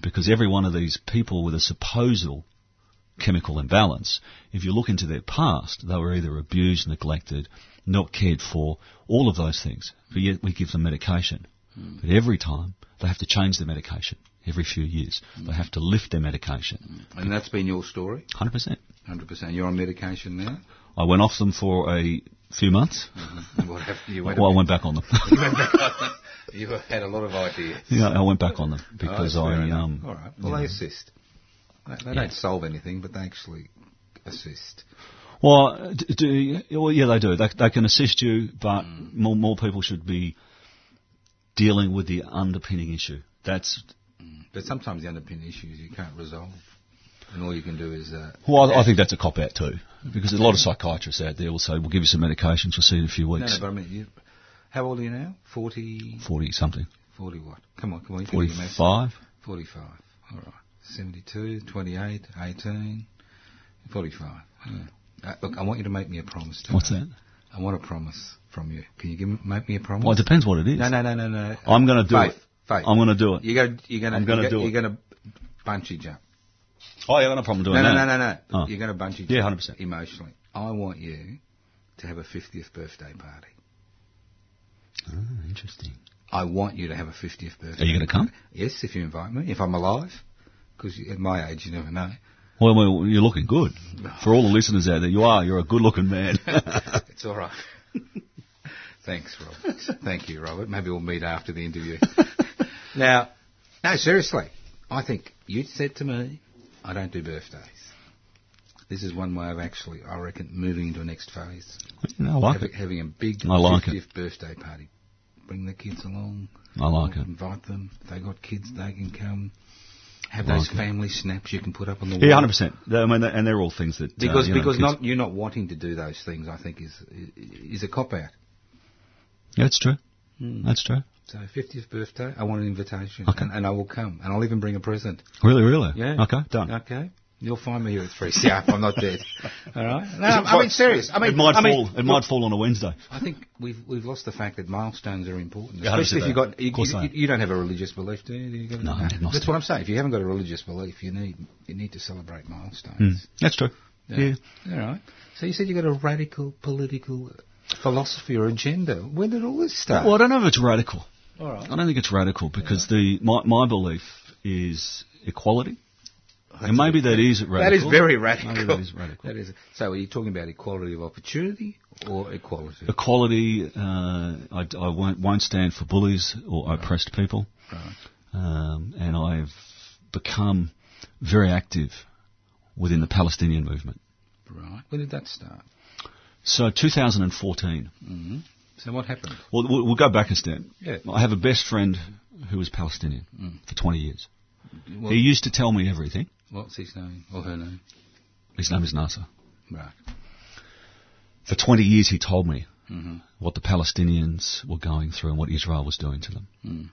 Because every one of these people with a supposal chemical imbalance, if you look into their past, they were either abused, neglected, not cared for, all of those things. But yet we give them medication. Hmm. But every time they have to change their medication. Every few years. They hmm. have to lift their medication. Hmm. And that's been your story? 100%. 100%. You're on medication now? I went off them for a few months. And what have you went Well, I went back on them. you went back on them. You've had a lot of ideas. yeah, I went back on them Oh, because fair I um All right. Well, you they know. assist. They, they Yeah. don't solve anything, but they actually assist. Well, do, well, yeah, they do. They, they can assist you, but Mm. more, more people should be dealing with the underpinning issue. That's But sometimes the underpinning issues you can't resolve. And all you can do is. Uh, well, I, I think that's a cop out too, because a lot of psychiatrists out there will say, "We'll give you some medications. We'll see you in a few weeks." no, but I mean, you, how old are you now? 40, Forty something, 40 what? Come on, come on. You can do your maths. forty-five. 45. All right. 72, 28, 18, 45. Yeah. Uh, look, I want you to make me a promise. today. What's that? I want a promise from you. Can you give me, make me a promise? Well, it depends what it is. No, no, no, no, no. I'm going to do Faith, it. Faith. I'm going to do it. You're going you're going I'm gonna do it. You're going to bungee jump. Oh, yeah, I got no problem doing No, no, that. no, no, no. Oh. You're going to bungee jump. Yeah, 100%. Emotionally. I want you to have a 50th birthday party. Oh, interesting. I want you to have a 50th birthday. Are you gonna come? Yes, if you invite me. If I'm alive. Because at my age, you never know. Well, well, you're looking good. For all the listeners out there, you are. You're a good-looking man. It's all right. Thanks, Robert. Thank you, Robert. Maybe we'll meet after the interview. now, no, seriously. I think you said to me, I don't do birthdays. This is one way of actually, I reckon, moving into a next phase. You know, I like having, it. having a big I like 50th it. birthday party. Bring the kids along. I like it. Invite them. If they got kids, they can come. Have those like family snaps you can put up on the wall. Yeah, hundred percent. I mean, and they're all things that uh, Because you know, because not you're not wanting to do those things, I think is is a cop out. yeah, it's true. Hmm. That's true. So 50th birthday, I want an invitation, Okay. and, and I will come, and I'll even bring a present. Really, really. Yeah. Okay, done. Okay. You'll find me here at 3CR if I'm not dead. All right? No, I mean, serious. I mean, it might I mean, fall. It might fall on a Wednesday. I think we've we've lost the fact that milestones are important, Yeah, especially if 100% you got you, Of course you, I am. you don't have a religious belief, do you? Do you got- No, I'm agnostic. that's what I'm saying. If you haven't got a religious belief, you need you need to celebrate milestones. Mm, that's true. Yeah. All right. So you said you got a radical political philosophy or agenda. When did all this start? Well, I don't know if it's radical. All right. I don't think it's radical because the my, my belief is equality, and maybe that is radical. That is very radical. That is radical. That is. So, are you talking about equality of opportunity or equality? Equality. Uh, I, I won't, won't stand for bullies or oppressed people, Right. um, and I've become very active within the Palestinian movement. Right. When did that start? So 2014. Mm. So what happened? Well, we'll we'll go back a step. Yeah. I have a best friend who was Palestinian for 20 years. Well, He used to tell me everything. What's his name or her name? His name is Nasser. Right. For 20 years, he told me Mm-hmm. what the Palestinians were going through and what Israel was doing to them. Mm.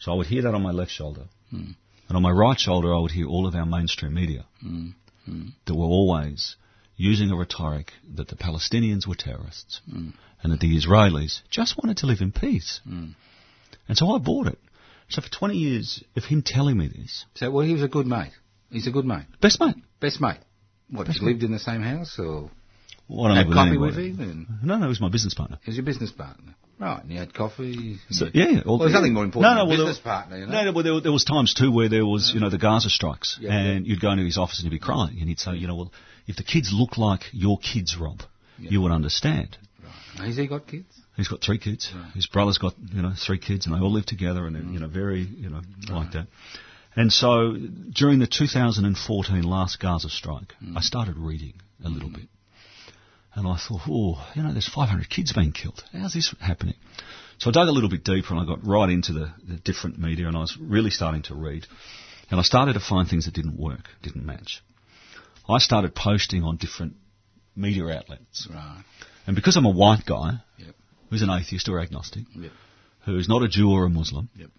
So I would hear that on my left shoulder. Mm. And on my right shoulder, I would hear all of our mainstream media Mm. Mm. that were always using a rhetoric that the Palestinians were terrorists Mm. and that the Israelis just wanted to live in peace. Mm. And so I bought it. So for 20 years of him telling me this, So well, he was a good mate. He's a good mate. best mate. Best mate. What? Best you lived in the same house or had coffee with him? And No, no, he was my business partner. he was your business partner. Right. And you had coffee. So, and- yeah, all- Well, there's nothing more important No, no, than a well, business there- partner. You know? No, no, well, there, there was times too where there was, you know, the Gaza strikes, Yeah, and you'd go into his office and he'd be crying, and he'd say, you know, well, if the kids look like your kids, Rob, Yeah. you would understand. Right. Has he got kids? He's got three kids. Right. His brother's got, you know, three kids, and they all live together, and they're, mm. you know, very, you know, like that. And so during the 2014 last Gaza strike, mm. I started reading a little mm. bit. And I thought, oh, you know, there's 500 kids being killed. How's this happening? So I dug a little bit deeper and I got right into the, the different media and I was really starting to read. And I started to find things that didn't work, didn't match. I started posting on different media outlets. Right. And because I'm a white guy, Yep. who's an atheist or agnostic, Yep. who's not a Jew or a Muslim, Yep.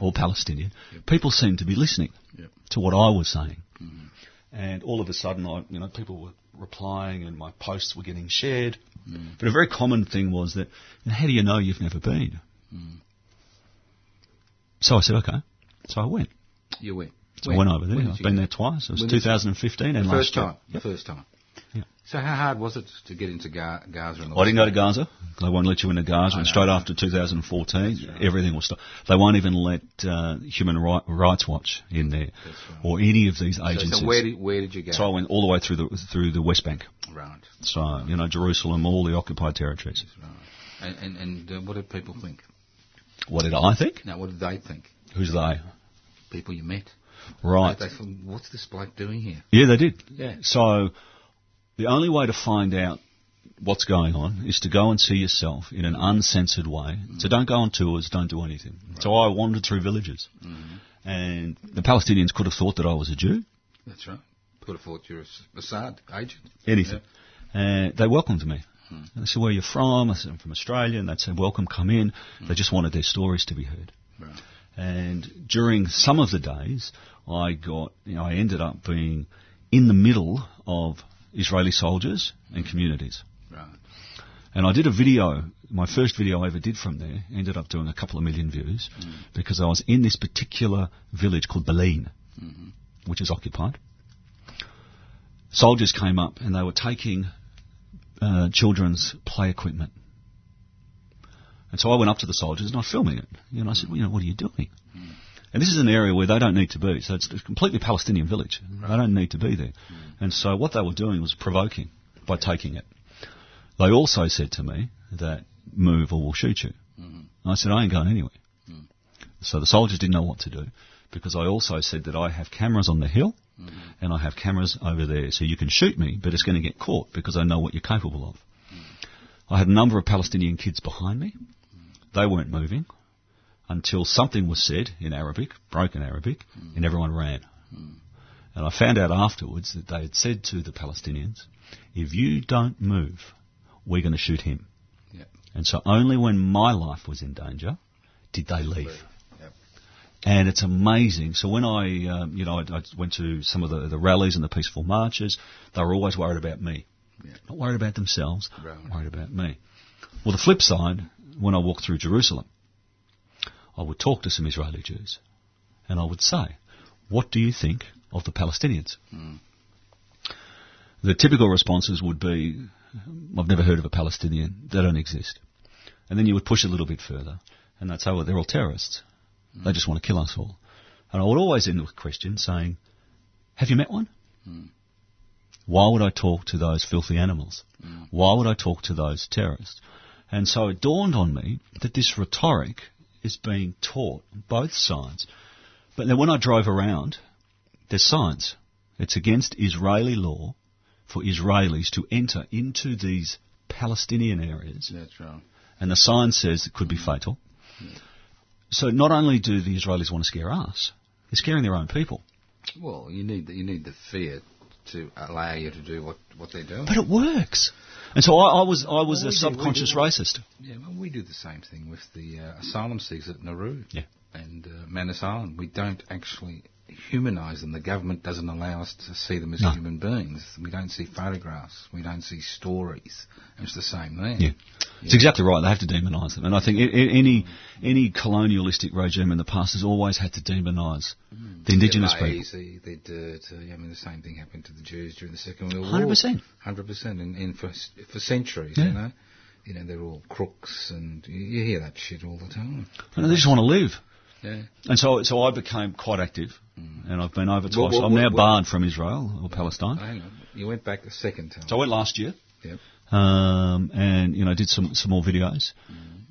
Or Palestinian, people seemed to be listening Yep. to what I was saying. Mm-hmm. And all of a sudden, I, you know, people were replying and my posts were getting shared. Mm. But a very common thing was that, how do you know you've never been? Mm. So I said, okay. So I went. You went. So I went over there. I've been go? there twice. It was When 2015 and The last first year. time. The first time. So how hard was it to get into Ga- Gaza? The I didn't go to Gaza. They won't let you into Gaza. And straight after 2014, everything will stop. They won't even let uh, Human Ri- Rights Watch in there, right. or any of these So, agencies. so where did where did you go? So I went all the way through the through the West Bank. right. So you know Jerusalem, all the occupied territories. Right. And and, and uh, what did people think? What did I think? Now, what did they think? Who's they? People you met. Right. They, they thought, what's this bloke doing here? Yeah, they did. Yeah. So the only way to find out what's going on is to go and see yourself in an uncensored way. So mm. don't go on tours, don't do anything. So I wandered through villages. Mm-hmm. And the Palestinians could have thought that I was a Jew, That's right. Could have thought you're a S- Mossad agent. anything. And they welcomed me. And they said, where are you from? I said, I'm from Australia. And they'd say, welcome, come in. Hmm. They just wanted their stories to be heard. Right. And during some of the days, I got, you know, I ended up being in the middle of Israeli soldiers and communities. Right. And I did a video, my first video I ever did from there, ended up doing a couple of million views, because I was in this particular village called Bil'in, which is occupied. Soldiers came up and they were taking uh, children's play equipment. And so I went up to the soldiers and I was filming it. You know, I said, well, you know, what are you doing? And this is an area where they don't need to be. So it's a completely Palestinian village. They don't need to be there. Hmm. And so what they were doing was provoking by taking it. They also said to me that move or we'll shoot you. And I said, I ain't going anywhere. Hmm. So the soldiers didn't know what to do because I also said that I have cameras on the hill and I have cameras over there. So you can shoot me, but it's going to get caught because I know what you're capable of. I had a number of Palestinian kids behind me. They weren't moving until something was said in Arabic, broken Arabic, and everyone ran. And I found out afterwards that they had said to the Palestinians, if you don't move, we're going to shoot him. Yep. And so only when my life was in danger did they leave. Yep. And it's amazing. So when I, um, you know, I, I went to some of the, the rallies and the peaceful marches, they were always worried about me. Yeah. Not worried about themselves, worried about me. Well, the flip side, when I walked through Jerusalem, I would talk to some Israeli Jews and I would say, what do you think of the Palestinians? Hmm. The typical responses would be, I've never heard of a Palestinian, they don't exist. And then you would push a little bit further and they'd say, well, they're all terrorists. They hmm. just want to kill us all. And I would always end with a question saying, have you met one? Hmm. Why would I talk to those filthy animals? Why would I talk to those terrorists? And so it dawned on me that this rhetoric is being taught on both sides. But then when I drove around, there's signs. It's against Israeli law for Israelis to enter into these Palestinian areas, That's right. and the sign says it could be fatal. So not only do the Israelis want to scare us, they're scaring their own people. Well, you need the, you need the fear to allow you to do what, what they're doing. But it works. And so I, I was I was Well, a do- subconscious do- racist. Yeah, well, we do the same thing with the uh, asylum seekers at Nauru Yeah. and uh, Manus Island. We don't actually humanise them. The government doesn't allow us to see them as No. human beings. We don't see photographs. We don't see stories. It's the same there. Yeah. It's exactly right. They have to demonise them, and I think i- i- any any colonialistic regime in the past has always had to demonise mm. the indigenous they're people. they're dirty. I mean, the same thing happened to the Jews during the Second World 100%. War. Hundred percent, and, and for for centuries, Yeah. you know. You know, they're all crooks, and you, you hear that shit all the time. And they just want to live. Yeah. And so, so I became quite active, and I've been over twice. Well, well, I'm now well, barred from Israel or Palestine. Hang on, you went back the second time. So I went last year, Yep. um, and you know did some some more videos.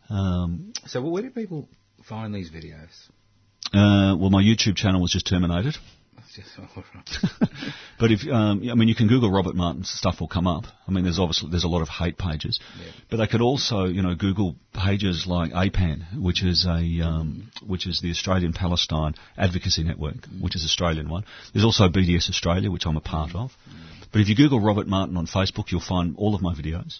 Um, So, where do people find these videos? uh, well, my YouTube channel was just terminated. That's just right. But if um, I mean, you can Google Robert Martin's stuff will come up. I mean, there's obviously there's a lot of hate pages, Yeah. but they could also you know Google pages like APAN, which is a um, which is the Australian Palestine Advocacy Network, which is Australian one. There's also BDS Australia, which I'm a part of. But if you Google Robert Martin on Facebook, you'll find all of my videos.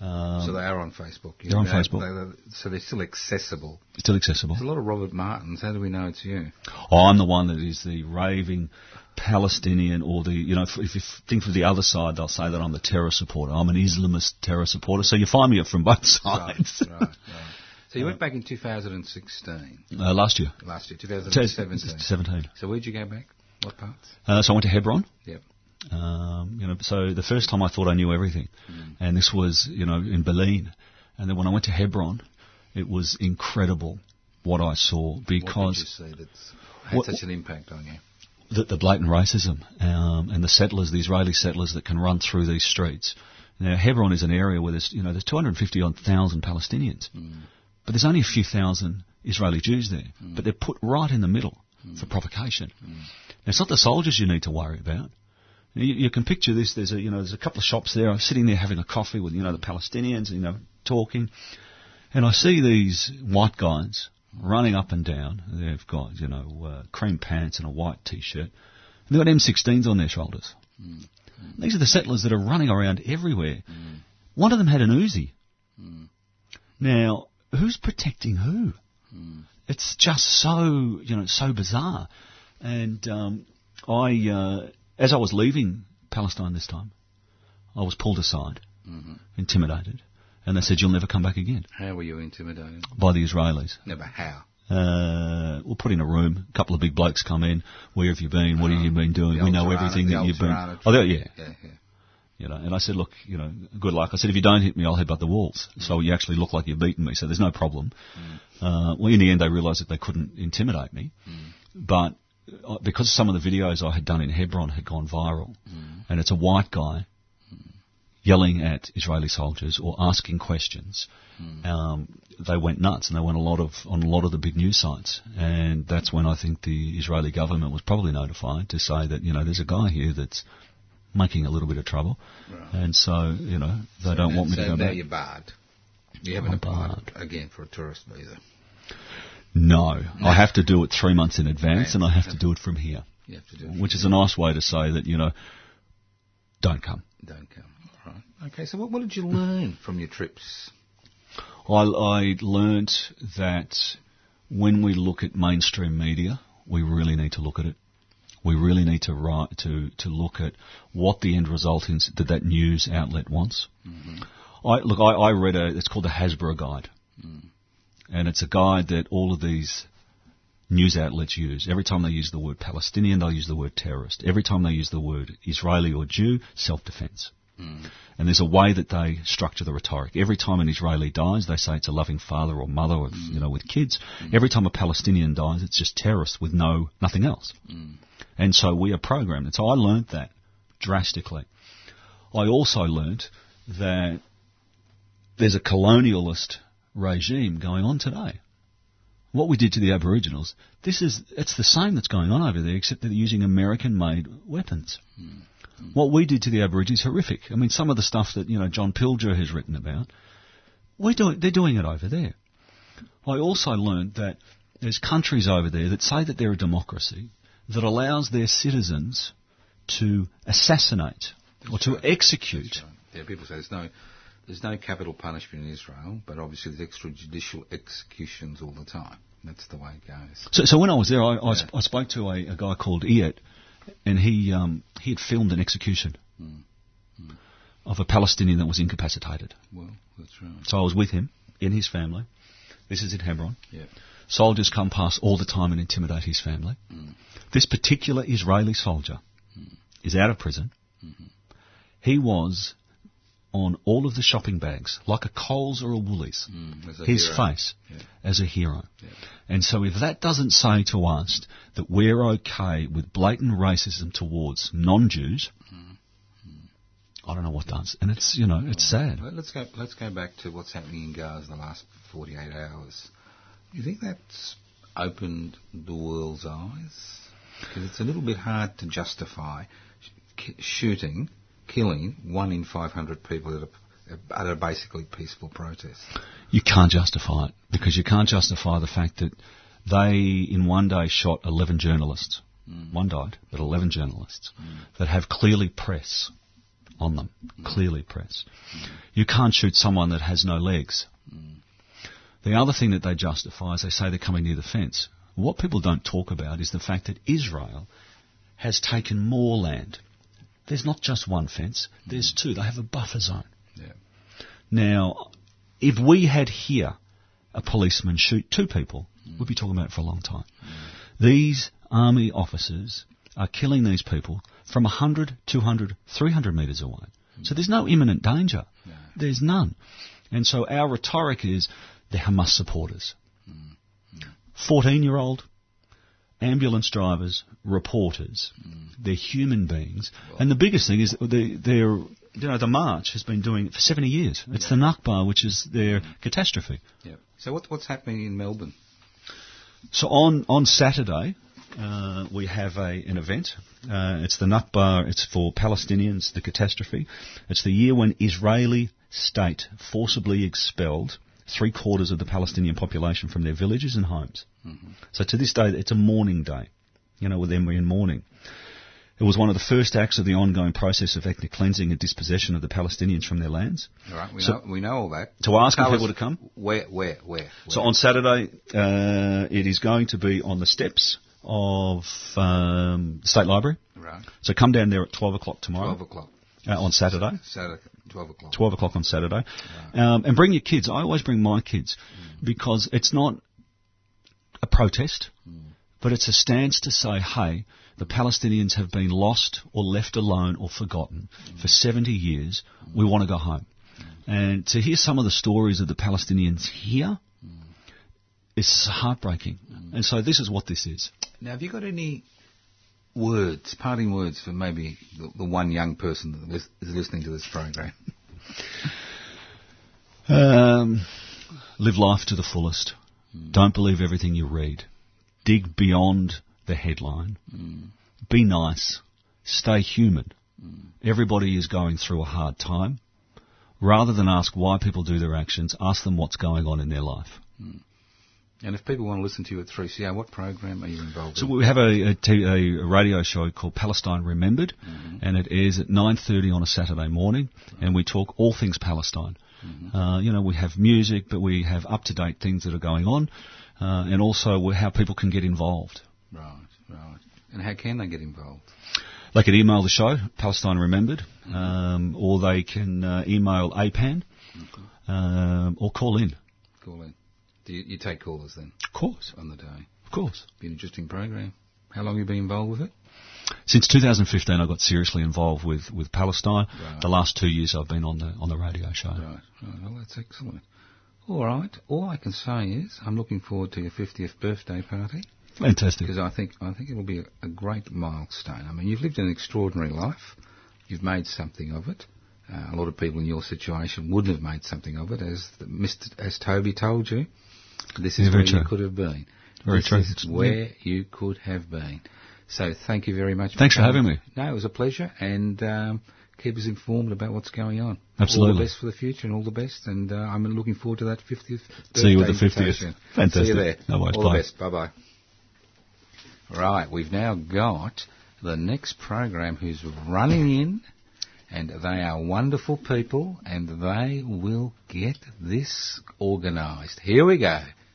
Um, so they are on Facebook. They're on Facebook. they- they- so they're still accessible. still accessible. There's a lot of Robert Martins. How do we know it's you? Oh, I'm the one that is the raving Palestinian or the, you know, if, if you think from the other side, they'll say that I'm the terror supporter. I'm an Islamist terror supporter. So you find me from both sides. right, right. So you went back in 2016, Uh, last year. last year, T- 2017. 17. So where'd you go back? What parts? Uh, so I went to Hebron. Yep. Um, you know, so the first time I thought I knew everything, mm. and this was, you know, in Bil'in. And then when I went to Hebron, it was incredible what I saw What did you because see that's had What- such an impact on you? the, the blatant racism um, and the settlers, the Israeli settlers that can run through these streets. Now, Hebron is an area where there's, you know, there's 250 odd thousand Palestinians, mm. but there's only a few thousand Israeli Jews there. Mm. But they're put right in the middle for provocation. Now, it's not the soldiers you need to worry about. You, you can picture this. There's a, you know, there's a couple of shops there. I'm sitting there having a coffee with, you know, the Palestinians, you know, talking, and I see these white guys running up and down. They've got, you know, uh, cream pants and a white t-shirt. And they've got M16s on their shoulders. These are the settlers that are running around everywhere. One of them had an Uzi. Now, who's protecting who? It's just so, you know, so bizarre. And um, I, uh, as I was leaving Palestine this time, I was pulled aside, intimidated, and they said, "You'll never come back again." How were you intimidated? By the Israelis. Never how. Uh, we'll put in a room. A couple of big blokes come in. Where have you been? What have you been doing? We know everything that you've been. Oh, yeah, Yeah, yeah. you know. And I said, look, you know, good luck. I said, if you don't hit me, I'll headbutt the walls. So you actually look like you've beaten me. So there's no problem. Uh, well, in the end, they realised that they couldn't intimidate me, but uh, Uh, because some of the videos I had done in Hebron had gone viral, mm. and it's a white guy yelling at Israeli soldiers or asking questions, mm. um, they went nuts and they went a lot of on a lot of the big news sites, and that's when I think the Israeli government was probably notified to say that you know there's a guy here that's making a little bit of trouble, and so you know they don't want me so to go now back. you're barred. You haven't applied again for a tourist visa. No, I have to do it three months in advance, Right. and I have to do it from here, You have to do it. which is a nice way to say that you know, don't come. Don't come. All right. Okay. So what, what did you learn from your trips? I, I learnt that when we look at mainstream media, we really need to look at it. We really need to write to to look at what the end result is that that news outlet wants. Mm-hmm. I look. I, I read a. It's called the Hasbara Guide, mm. And it's a guide that all of these news outlets use. Every time they use the word Palestinian, they'll use the word terrorist. Every time they use the word Israeli or Jew, self-defense. Hmm. And there's a way that they structure the rhetoric. Every time an Israeli dies, they say it's a loving father or mother, with, hmm. you know, with kids. Hmm. Every time a Palestinian dies, it's just terrorist with no nothing else. And so we are programmed. And so I learned that drastically. I also learned that there's a colonialist regime going on today. What we did to the Aboriginals, this is it's the same that's going on over there, except that they're using American-made weapons. Mm-hmm. What we did to the Aborigines is horrific. I mean, some of the stuff that, you know, John Pilger has written about, we're doing, they're doing it over there. I also learned that there's countries over there that say that they're a democracy that allows their citizens to assassinate or to execute. Yeah, people say there's no there's no capital punishment in Israel, but obviously there's extrajudicial executions all the time. That's the way it goes. So, so when I was there, I, I, Yeah. sp- I spoke to a, a guy called Iet, and he um, he had filmed an execution hmm. of a Palestinian that was incapacitated. Well, that's right. So I was with him in his family. This is in Hebron. Yeah. Soldiers come past all the time and intimidate his family. Hmm. This particular Israeli soldier hmm. is out of prison. Mm-hmm. He was on all of the shopping bags, like a Coles or a Woolies. Mm, as a His hero. face Yeah. as a hero. And so if that doesn't say to us that we're okay with blatant racism towards non-Jews, mm-hmm. I don't know what does. And it's, you know, it's sad. Let's go. Let's go back to what's happening in Gaza in the last 48 hours. Do you think that's opened the world's eyes? Because it's a little bit hard to justify shooting, killing one in 500 people at a, at a basically peaceful protest. You can't justify it because you can't justify the fact that they, in one day, shot 11 journalists. Mm. One died, but 11 journalists mm. that have clearly press on them. Mm. Clearly press. You can't shoot someone that has no legs. The other thing that they justify is they say they're coming near the fence. What people don't talk about is the fact that Israel has taken more land. There's not just one fence, there's mm. two. They have a buffer zone. Yeah. Now, if we had here a policeman shoot two people, mm. we'd be talking about it for a long time. Mm. These army officers are killing these people from 100, 200, 300 metres away. So there's no imminent danger. There's none. And so our rhetoric is they're Hamas supporters. 14 year old ambulance drivers, reporters, they're human beings. And the biggest thing is they, they're, you know, the march has been doing it for 70 years. It's the Nakba, which is their catastrophe. Yeah. So what, what's happening in Melbourne? So on, on Saturday, uh, we have a, an event. Uh, it's the Nakba, it's for Palestinians, the catastrophe. It's the year when Israeli state forcibly expelled three quarters of the Palestinian population from their villages and homes. So to this day, it's a mourning day. You know, with them we're in mourning. It was one of the first acts of the ongoing process of ethnic cleansing and dispossession of the Palestinians from their lands. All right. We So- know we know all that. So we're asking people to come? Where? Where? Where? So where? on Saturday, uh, it is going to be on the steps of um, the State Library. right. So come down there at 12 o'clock tomorrow. Twelve o'clock. Uh, on Saturday. Saturday. Twelve o'clock. 12 o'clock on Saturday. Um, and bring your kids. I always bring my kids because it's not a protest, but it's a stance to say, hey, the Palestinians have been lost or left alone or forgotten for 70 years. We want to go home. And to hear some of the stories of the Palestinians here is heartbreaking. And so this is what this is. Now, have you got any words, parting words for maybe the, the one young person that is listening to this program? Um, live life to the fullest. Hmm. Don't believe everything you read. Dig beyond the headline. Hmm. Be nice. Stay human. Hmm. Everybody is going through a hard time. Rather than ask why people do their actions, ask them what's going on in their life. And if people want to listen to you at 3CR, what program are you involved So in? we have a, a, t- a radio show called Palestine Remembered, and it airs at 9.30 on a Saturday morning, and we talk all things Palestine. Uh, you know, we have music, but we have up-to-date things that are going on, uh, and also how people can get involved. Right, right. And how can they get involved? They can email the show, Palestine Remembered, um, or they can uh, email APAN, um, or call in. Call in. Do you, you take callers then Of course, on the day? of course. Be an interesting program. How long have you been involved with it? Since 2015, I got seriously involved with, with Palestine. Right. The last two years, I've been on the on the radio show. Right, right. Well, that's excellent. All right. All I can say is I'm looking forward to your 50th birthday party Fantastic. because I think I think it'll be a, a great milestone. I mean, you've lived an extraordinary life. You've made something of it. Uh, a lot of people in your situation wouldn't have made something of it, as the, Mr. as Toby told you. This is Yeah, where you could have been. Very this true. is It's- where you could have been. So thank you very much. Thanks for coming. having me. No, it was a pleasure, and um, keep us informed about what's going on. Absolutely. All the best for the future, and all the best. And uh, I'm looking forward to that 50th. See you at the 50th. invitation. Fantastic. See you there. No worries. all Bye. the best. Bye bye. Right, we've now got the next program who's running in, and they are wonderful people, and they will get this organised. Here we go.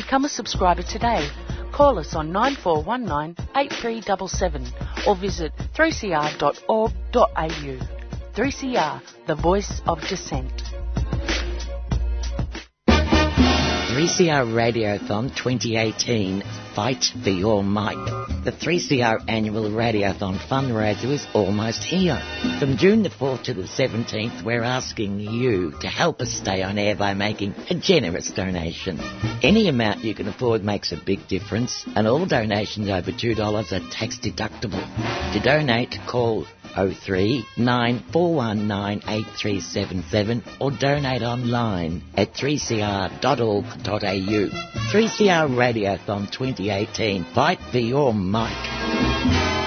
Become a subscriber today. Call us on 9419 8377 or visit 3cr.org.au. 3CR, the voice of dissent. 3CR Radiothon 2018 Fight for Your Mic. The 3CR annual Radiothon fundraiser is almost here. From June the 4th to the 17th, we're asking you to help us stay on air by making a generous donation. Any amount you can afford makes a big difference, and all donations over $2 are tax deductible. To donate, call 03 9419 8377 or donate online at 3cr.org.au. 3CR Radiothon 2018. Fight for your mic.